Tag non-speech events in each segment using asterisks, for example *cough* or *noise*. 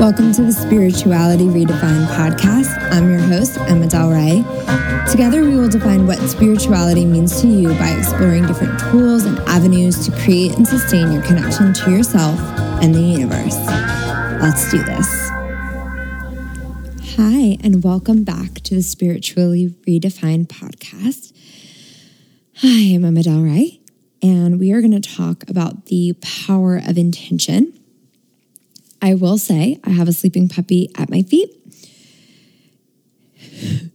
Welcome to the Spirituality Redefined podcast. I'm your host, Emma Del Rey. Together, we will define what spirituality means to you by exploring different tools and avenues to create and sustain your connection to yourself and the universe. Let's do this. Hi, and welcome back to the Spiritually Redefined podcast. Hi, I'm Emma Del Rey, and we are going to talk about the power of intention. I will say I have a sleeping puppy at my feet,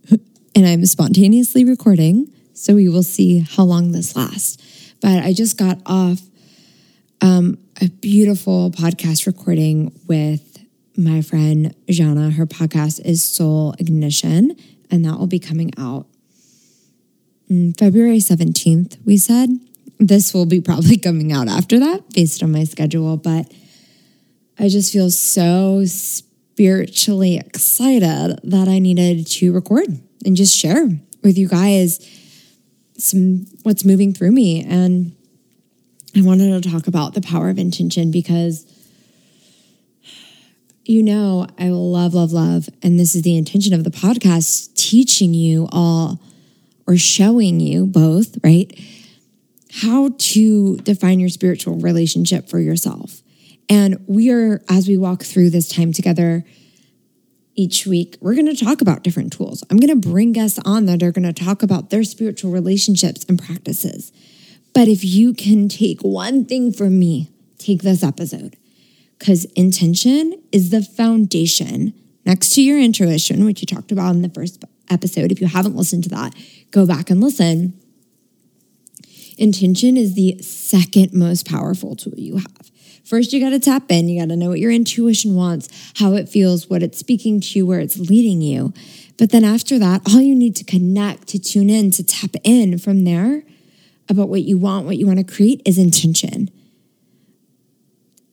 *laughs* and I'm spontaneously recording, so we will see how long this lasts. But I just got off um, a beautiful podcast recording with my friend Jana. Her podcast is Soul Ignition, and that will be coming out February 17th, we said. This will be probably *laughs* coming out after that based on my schedule, but I just feel so spiritually excited that I needed to record and just share with you guys some what's moving through me and I wanted to talk about the power of intention because you know I love love love and this is the intention of the podcast teaching you all or showing you both, right? How to define your spiritual relationship for yourself. And we are, as we walk through this time together each week, we're going to talk about different tools. I'm going to bring guests on that are going to talk about their spiritual relationships and practices. But if you can take one thing from me, take this episode because intention is the foundation next to your intuition, which you talked about in the first episode. If you haven't listened to that, go back and listen. Intention is the second most powerful tool you have. First, you got to tap in. You got to know what your intuition wants, how it feels, what it's speaking to you, where it's leading you. But then after that, all you need to connect, to tune in, to tap in from there about what you want, what you want to create is intention.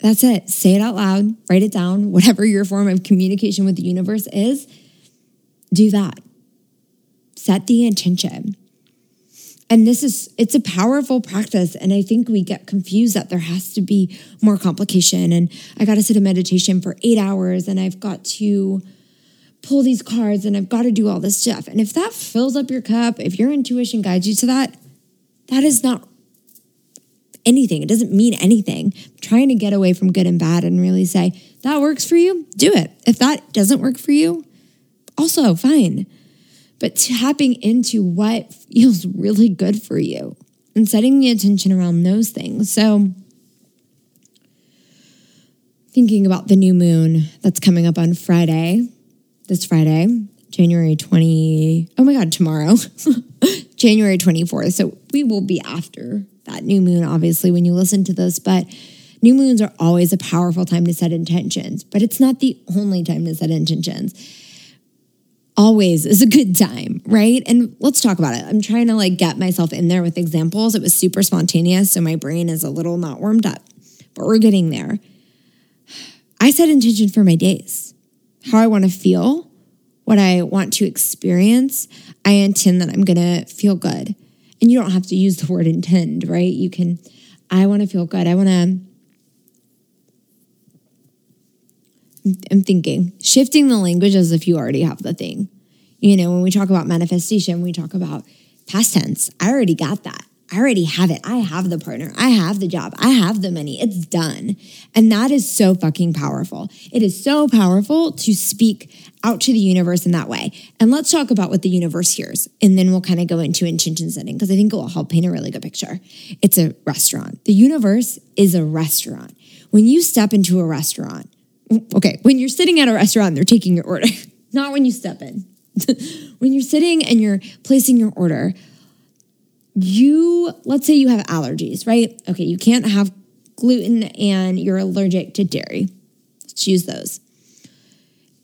That's it. Say it out loud, write it down, whatever your form of communication with the universe is, do that. Set the intention. And this is, it's a powerful practice. And I think we get confused that there has to be more complication. And I got to sit in meditation for eight hours and I've got to pull these cards and I've got to do all this stuff. And if that fills up your cup, if your intuition guides you to that, that is not anything. It doesn't mean anything. I'm trying to get away from good and bad and really say, that works for you, do it. If that doesn't work for you, also fine but tapping into what feels really good for you and setting the attention around those things. So, thinking about the new moon that's coming up on Friday, this Friday, January 20, oh my God, tomorrow, *laughs* January 24th. So, we will be after that new moon, obviously, when you listen to this, but new moons are always a powerful time to set intentions, but it's not the only time to set intentions always is a good time, right? And let's talk about it. I'm trying to like get myself in there with examples. It was super spontaneous, so my brain is a little not warmed up, but we're getting there. I set intention for my days, how I want to feel, what I want to experience. I intend that I'm going to feel good. And you don't have to use the word intend, right? You can, I want to feel good. I want to I'm thinking, shifting the language as if you already have the thing. You know, when we talk about manifestation, we talk about past tense. I already got that. I already have it. I have the partner. I have the job. I have the money. It's done. And that is so fucking powerful. It is so powerful to speak out to the universe in that way. And let's talk about what the universe hears. And then we'll kind of go into intention setting because I think it will help paint a really good picture. It's a restaurant. The universe is a restaurant. When you step into a restaurant, okay, when you're sitting at a restaurant, they're taking your order, *laughs* not when you step in. *laughs* when you're sitting and you're placing your order, you, let's say you have allergies, right? Okay, you can't have gluten and you're allergic to dairy. Let's use those.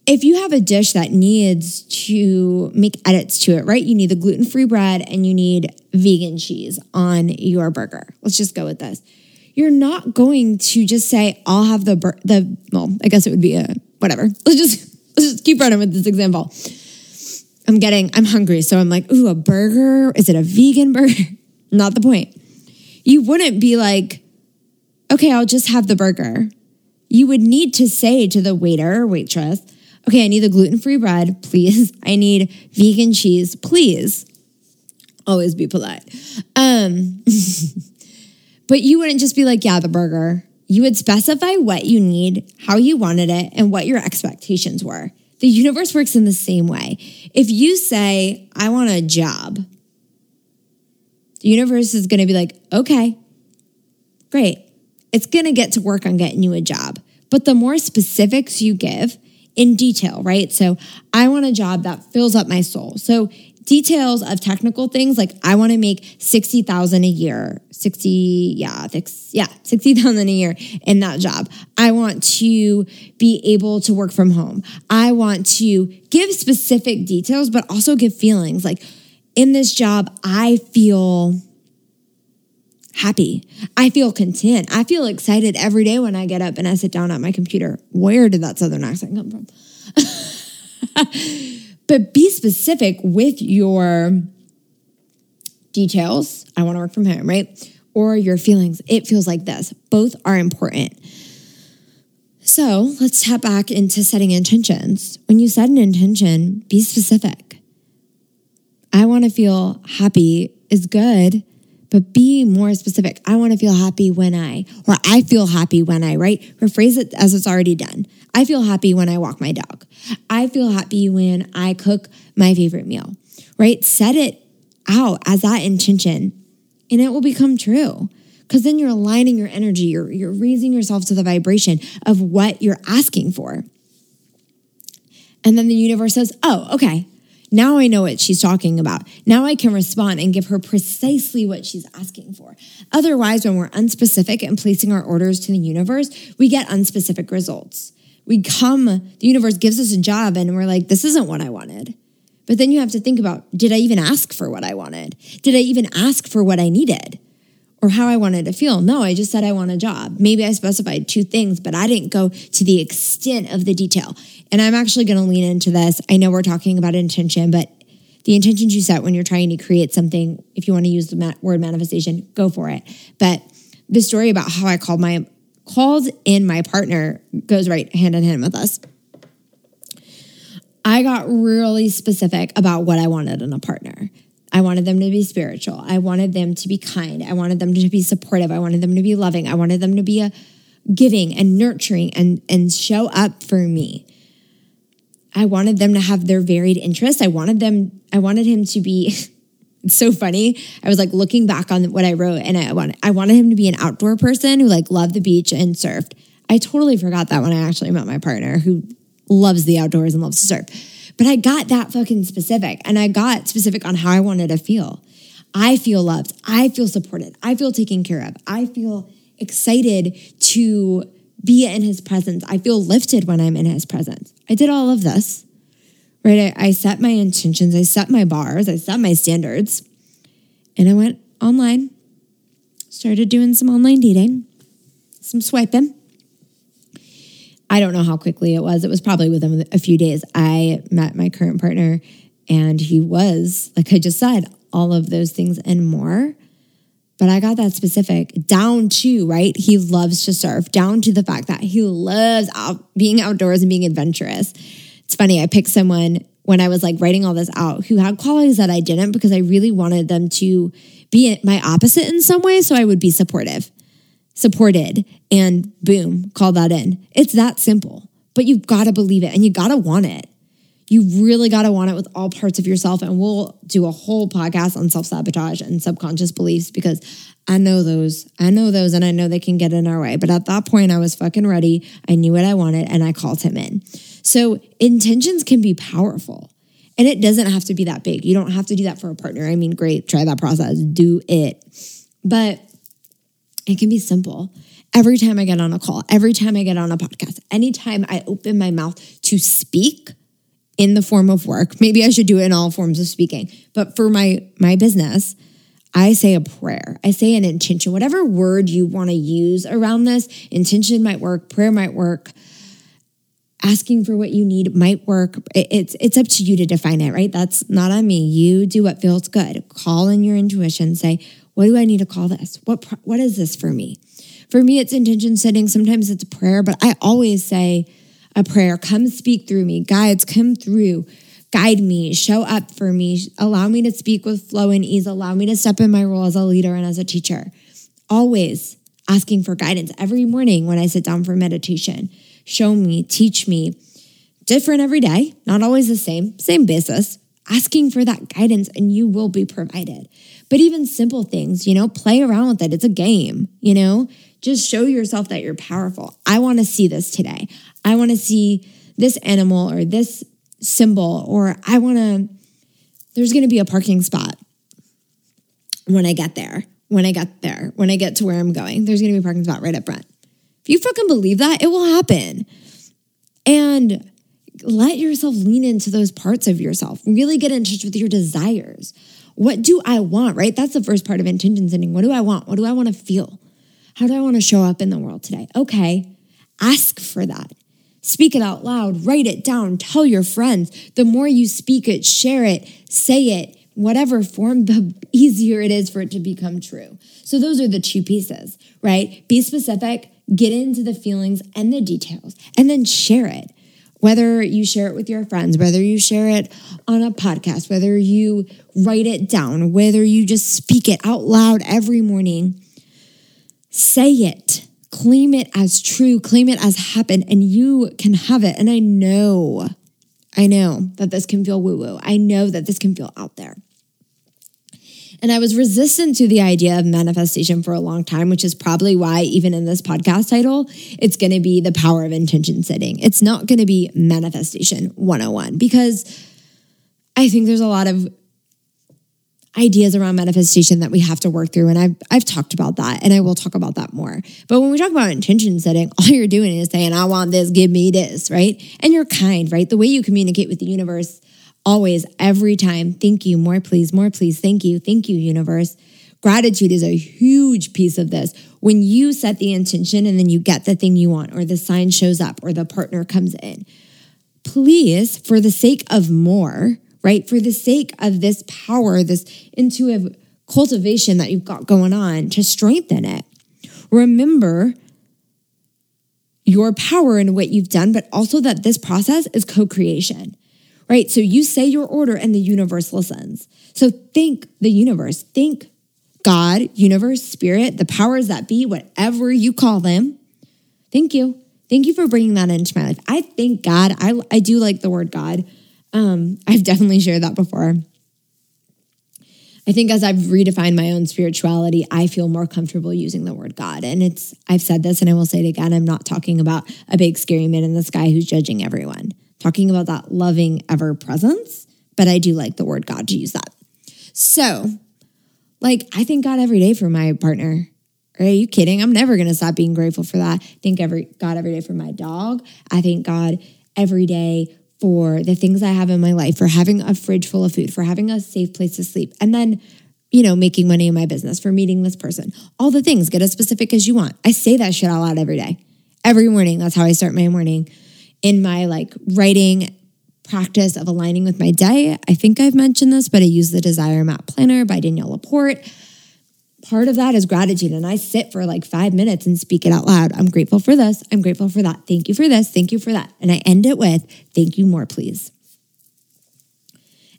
If you have a dish that needs to make edits to it, right? You need the gluten free bread and you need vegan cheese on your burger. Let's just go with this you're not going to just say, I'll have the, bur- the, well, I guess it would be a, whatever. *laughs* Let's just, let's just keep running with this example. I'm getting, I'm hungry. So I'm like, ooh, a burger. Is it a vegan *laughs* burger? not the point. You wouldn't be like, okay, I'll just have the burger. You would need to say to the waiter or waitress, okay, I need the gluten free bread, *laughs* please. I need vegan cheese, please. Always be polite. Um, but you wouldn't just be like, yeah, the burger. You would specify what you need, how you wanted it, and what your expectations were. The universe works in the same way. If you say, I want a job, the universe is going to be like, okay, great. It's going to get to work on getting you a job. But the more specifics you give in detail, right? So I want a job that fills up my soul. So details of technical things like I want to make 60,000 a year. 60 yeah, yeah, 60,000 a year in that job. I want to be able to work from home. I want to give specific details but also give feelings like in this job I feel happy. I feel content. I feel excited every day when I get up and I sit down at my computer. Where did that southern accent come from? *laughs* but be specific with your details. I want to work from home, right? Or your feelings. It feels like this. Both are important. So let's tap back into setting intentions. When you set an intention, be specific. I want to feel happy is good, but be more specific. I want to feel happy when I, or I feel happy when I, right? Rephrase it as it's already done. I feel happy when I walk my dog. I feel happy when I cook my favorite meal, right? Set it out as that intention and it will become true. Because then you're aligning your energy, you're, you're raising yourself to the vibration of what you're asking for. And then the universe says, oh, okay, now I know what she's talking about. Now I can respond and give her precisely what she's asking for. Otherwise, when we're unspecific and placing our orders to the universe, we get unspecific results. We come, the universe gives us a job and we're like, this isn't what I wanted. But then you have to think about did I even ask for what I wanted? Did I even ask for what I needed or how I wanted to feel? No, I just said I want a job. Maybe I specified two things, but I didn't go to the extent of the detail. And I'm actually going to lean into this. I know we're talking about intention, but the intentions you set when you're trying to create something, if you want to use the word manifestation, go for it. But the story about how I called my called in my partner goes right hand in hand with us. I got really specific about what I wanted in a partner. I wanted them to be spiritual. I wanted them to be kind. I wanted them to be supportive. I wanted them to be loving. I wanted them to be a giving and nurturing and and show up for me. I wanted them to have their varied interests. I wanted them I wanted him to be it's so funny. I was like looking back on what I wrote and I wanted I wanted him to be an outdoor person who like loved the beach and surfed. I totally forgot that when I actually met my partner who loves the outdoors and loves to surf. But I got that fucking specific and I got specific on how I wanted to feel. I feel loved. I feel supported. I feel taken care of. I feel excited to be in his presence. I feel lifted when I'm in his presence. I did all of this, right? I, I set my intentions, I set my bars, I set my standards, and I went online, started doing some online dating, some swiping. I don't know how quickly it was. It was probably within a few days. I met my current partner, and he was, like I just said, all of those things and more. But I got that specific down to, right? He loves to surf, down to the fact that he loves out, being outdoors and being adventurous. It's funny, I picked someone when I was like writing all this out who had qualities that I didn't because I really wanted them to be my opposite in some way. So I would be supportive supported, and boom, call that in. It's that simple, but you've got to believe it and you got to want it. You really got to want it with all parts of yourself. And we'll do a whole podcast on self sabotage and subconscious beliefs because I know those. I know those and I know they can get in our way. But at that point, I was fucking ready. I knew what I wanted and I called him in. So intentions can be powerful. And it doesn't have to be that big. You don't have to do that for a partner. I mean, great, try that process, do it. But it can be simple. Every time I get on a call, every time I get on a podcast, anytime I open my mouth to speak in the form of work, maybe I should do it in all forms of speaking. But for my my business, I say a prayer. I say an intention, whatever word you want to use around this. Intention might work, prayer might work. Asking for what you need might work. It's it's up to you to define it, right? That's not on me. You do what feels good. Call in your intuition. Say, What do I need to call this? What what is this for me? For me, it's intention setting. Sometimes it's a prayer, but I always say a prayer. Come speak through me. Guides, come through. Guide me, show up for me, allow me to speak with flow and ease, allow me to step in my role as a leader and as a teacher. Always asking for guidance every morning when I sit down for meditation. Show me, teach me. Different every day, not always the same, same basis. Asking for that guidance and you will be provided. But even simple things, you know, play around with it. It's a game, you know, just show yourself that you're powerful. I want to see this today. I want to see this animal or this symbol, or I want to, there's going to be a parking spot when I get there. When I get there, when I get to where I'm going, there's going to be a parking spot right up front. If you fucking believe that, it will happen. And let yourself lean into those parts of yourself. Really get in touch with your desires. What do I want, right? That's the first part of intention setting. What do I want? What do I want to feel? How do I want to show up in the world today? Okay, ask for that. Speak it out loud, write it down, tell your friends. The more you speak it, share it, say it, whatever form, the easier it is for it to become true. So, those are the two pieces, right? Be specific, get into the feelings and the details, and then share it whether you share it with your friends, whether you share it on a podcast, whether you write it down, whether you just speak it out loud every morning, say it, claim it as true, claim it as happened, and you can have it. And I know, I know that this can feel woo woo. I know that this can feel out there. And I was resistant to the idea of manifestation for a long time, which is probably why, even in this podcast title, it's going to be the power of intention setting. It's not going to be manifestation 101 because I think there's a lot of ideas around manifestation that we have to work through. And I've, I've talked about that and I will talk about that more. But when we talk about intention setting, *laughs* all you're doing is saying, I want this, give me this, right? And you're kind, right? The way you communicate with the universe always, every time. Thank you, more please, more please. Thank you, thank you, universe. Gratitude is a huge piece of this. When you set the intention and then you get the thing you want, or the sign shows up, or the partner comes in, please, for the sake of more, right? For the sake of this power, this intuitive cultivation that you've got going on, to strengthen it, remember your power in what you've done, but also that this process is co creation right? So you say your order and the universe listens. So think the universe, think God, universe, spirit, the powers that be, whatever you call them. Thank you. Thank you for bringing that into my life. I thank God. I, I do like the word God. Um, I've definitely shared that before. I think as I've redefined my own spirituality, I feel more comfortable using the word God. And it's, I've said this and I will say it again. I'm not talking about a big scary man in the sky who's judging everyone talking about that loving ever presence, but I do like the word God to use that. So, like, I thank God every day for my partner. Are you kidding? I'm never going to stop being grateful for that. Thank every God every day for my dog. I thank God every day for the things I have in my life, for having a fridge full of food, for having a safe place to sleep, and then, you know, making money in my business, for meeting this person. All the things, get as specific as you want. I say that shit out loud every day. Every morning. That's how I start my morning in my like writing practice of aligning with my day. I think I've mentioned this, but I use the Desire Map Planner by Danielle Laporte. Part of that is gratitude. And I sit for like five minutes and speak it out loud. I'm grateful for this. I'm grateful for that. Thank you for this. Thank you for that. And I end it with, thank you more, please.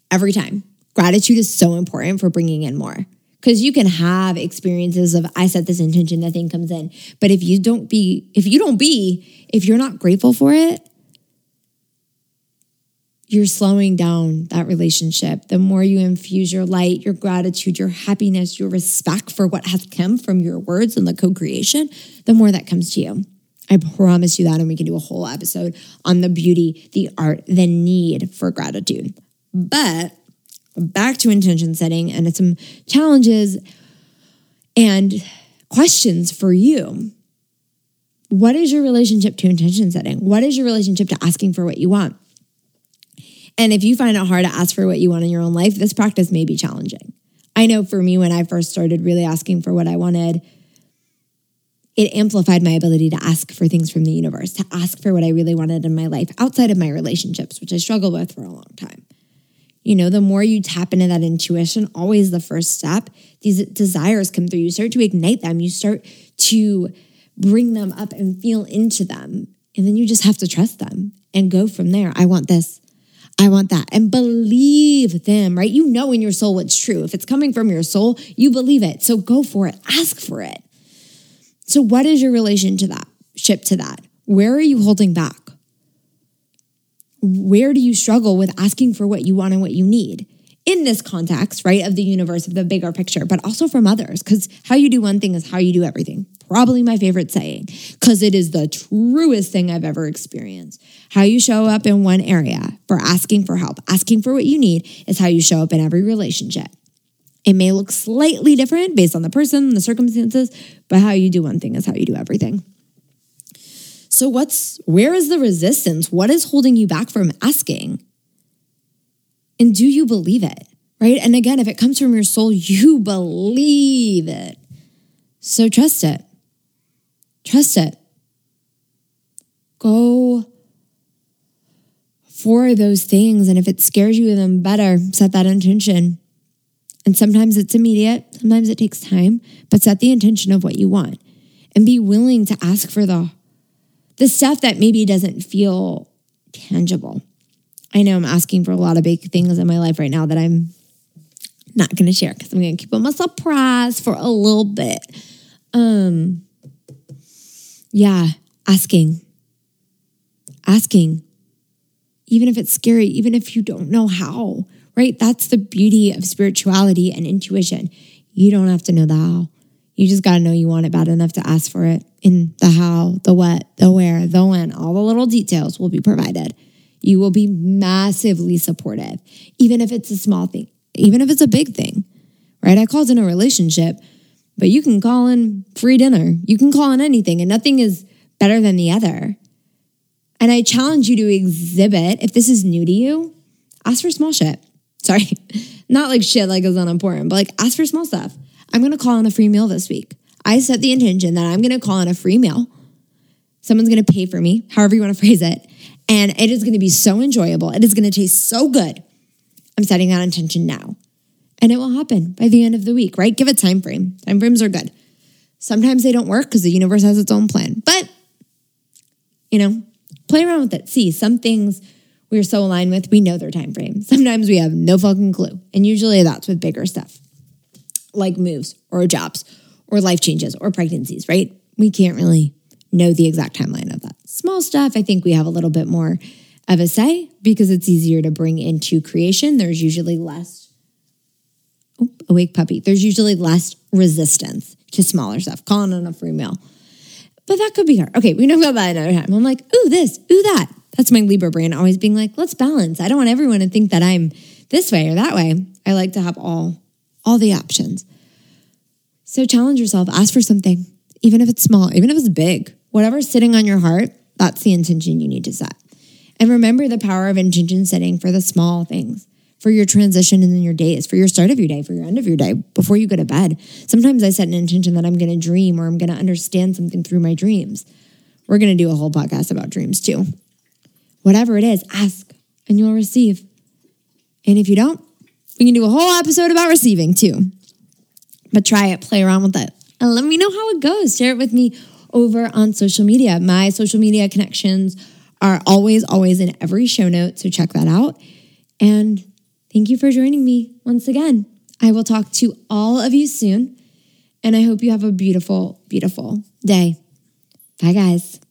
Every time. Gratitude is so important for bringing in more because you can have experiences of i set this intention that thing comes in but if you don't be if you don't be if you're not grateful for it you're slowing down that relationship. The more you infuse your light, your gratitude, your happiness, your respect for what has come from your words and the co creation, the more that comes to you. I promise you that. And we can do a whole episode on the beauty, the art, the need for gratitude. But back to intention setting and some challenges and questions for you. What is your relationship to intention setting? What is your relationship to asking for what you want? And if you find it hard to ask for what you want in your own life, this practice may be challenging. I know for me, when I first started really asking for what I wanted, it amplified my ability to ask for things from the universe, to ask for what I really wanted in my life outside of my relationships, which I struggled with for a long time. You know, the more you tap into that intuition, always the first step, these desires come through. You start to ignite them. You start to bring them up and feel into them. And then you just have to trust them and go from there. I want this. I want that. And believe them, right? You know in your soul what's true. If it's coming from your soul, you believe it. So go for it. Ask for it. So, what is your relation to that? Ship to that? Where are you holding back? Where do you struggle with asking for what you want and what you need? in this context, right, of the universe, of the bigger picture, but also from others. Because how you do one thing is how you do everything. Probably my favorite saying, because it is the truest thing I've ever experienced. How you show up in one area for asking for help, asking for what you need, is how you show up in every relationship. It may look slightly different based on the person, the circumstances, but how you do one thing is how you do everything. So, what's where is the resistance? What is holding you back from asking? And do you believe it? Right? And again, if it comes from your soul, you believe it. So trust it. Trust it. Go for those things. And if it scares you, then better set that intention. And sometimes it's immediate, sometimes it takes time, but set the intention of what you want and be willing to ask for the the stuff that maybe doesn't feel tangible. I know I'm asking for a lot of big things in my life right now that I'm not going to share because I'm going to keep them a surprise for a little bit. Um, yeah, asking, asking, even if it's scary, even if you don't know how, right? That's the beauty of spirituality and intuition. You don't have to know the how. You just got to know you want it bad enough to ask for it. In the how, the what, the where, the when, all the little details will be provided you will be massively supportive, even if it's a small thing, even if it's a big thing, right? I called in a relationship, but you can call in free dinner. You can call in anything, and nothing is better than the other. And I challenge you to exhibit, if this is new to you, ask for small shit. *laughs* Sorry, not like shit like it's unimportant, but like ask for small stuff. I'm gonna call in a free meal this week. I set the intention that I'm gonna call in a free meal. Someone's gonna pay for me, however you wanna *laughs* phrase it. And it is to be so enjoyable. It is to taste so good. I'm setting that intention now. And it will happen by the end of the week, right? Give a time frame. Time frames are good. Sometimes they don't work because the universe has its own plan. But, you know, play around with it. See, some things we're so aligned with, we know their time frame. Sometimes we have no fucking clue. And usually that's with bigger stuff like moves or jobs or life changes or pregnancies, right? We can't really know the exact timeline of that. Small stuff, I think we have a little bit more of a say because it's easier to bring into creation. There's usually less, awake puppy, there's usually less resistance to smaller stuff, calling on a free meal. But that could be hard. Okay, we know about that another time. I'm like, ooh, this, ooh, that. That's my Libra brain always being like, let's balance. I don't want everyone to think that I'm this way or that way. I like to have all all the options. So challenge yourself, ask for something, even if it's small, even if it's big whatever's sitting on your heart, that's the intention you need to set. And remember the power of intention setting for the small things, for your transition and then your days, for your start of your day, for your end of your day, before you go to bed. Sometimes I set an intention that I'm going to dream or I'm going to understand something through my dreams. We're going to do a whole podcast about dreams too. Whatever it is, ask and you'll receive. And if you don't, we can do a whole episode about receiving too. But try it, play around with it, and let me know how it goes. Share it with me over on social media. My social media connections are always, always in every show note. So check that out. And thank you for joining me once again. I will talk to all of you soon. And I hope you have a beautiful, beautiful day. Bye, guys.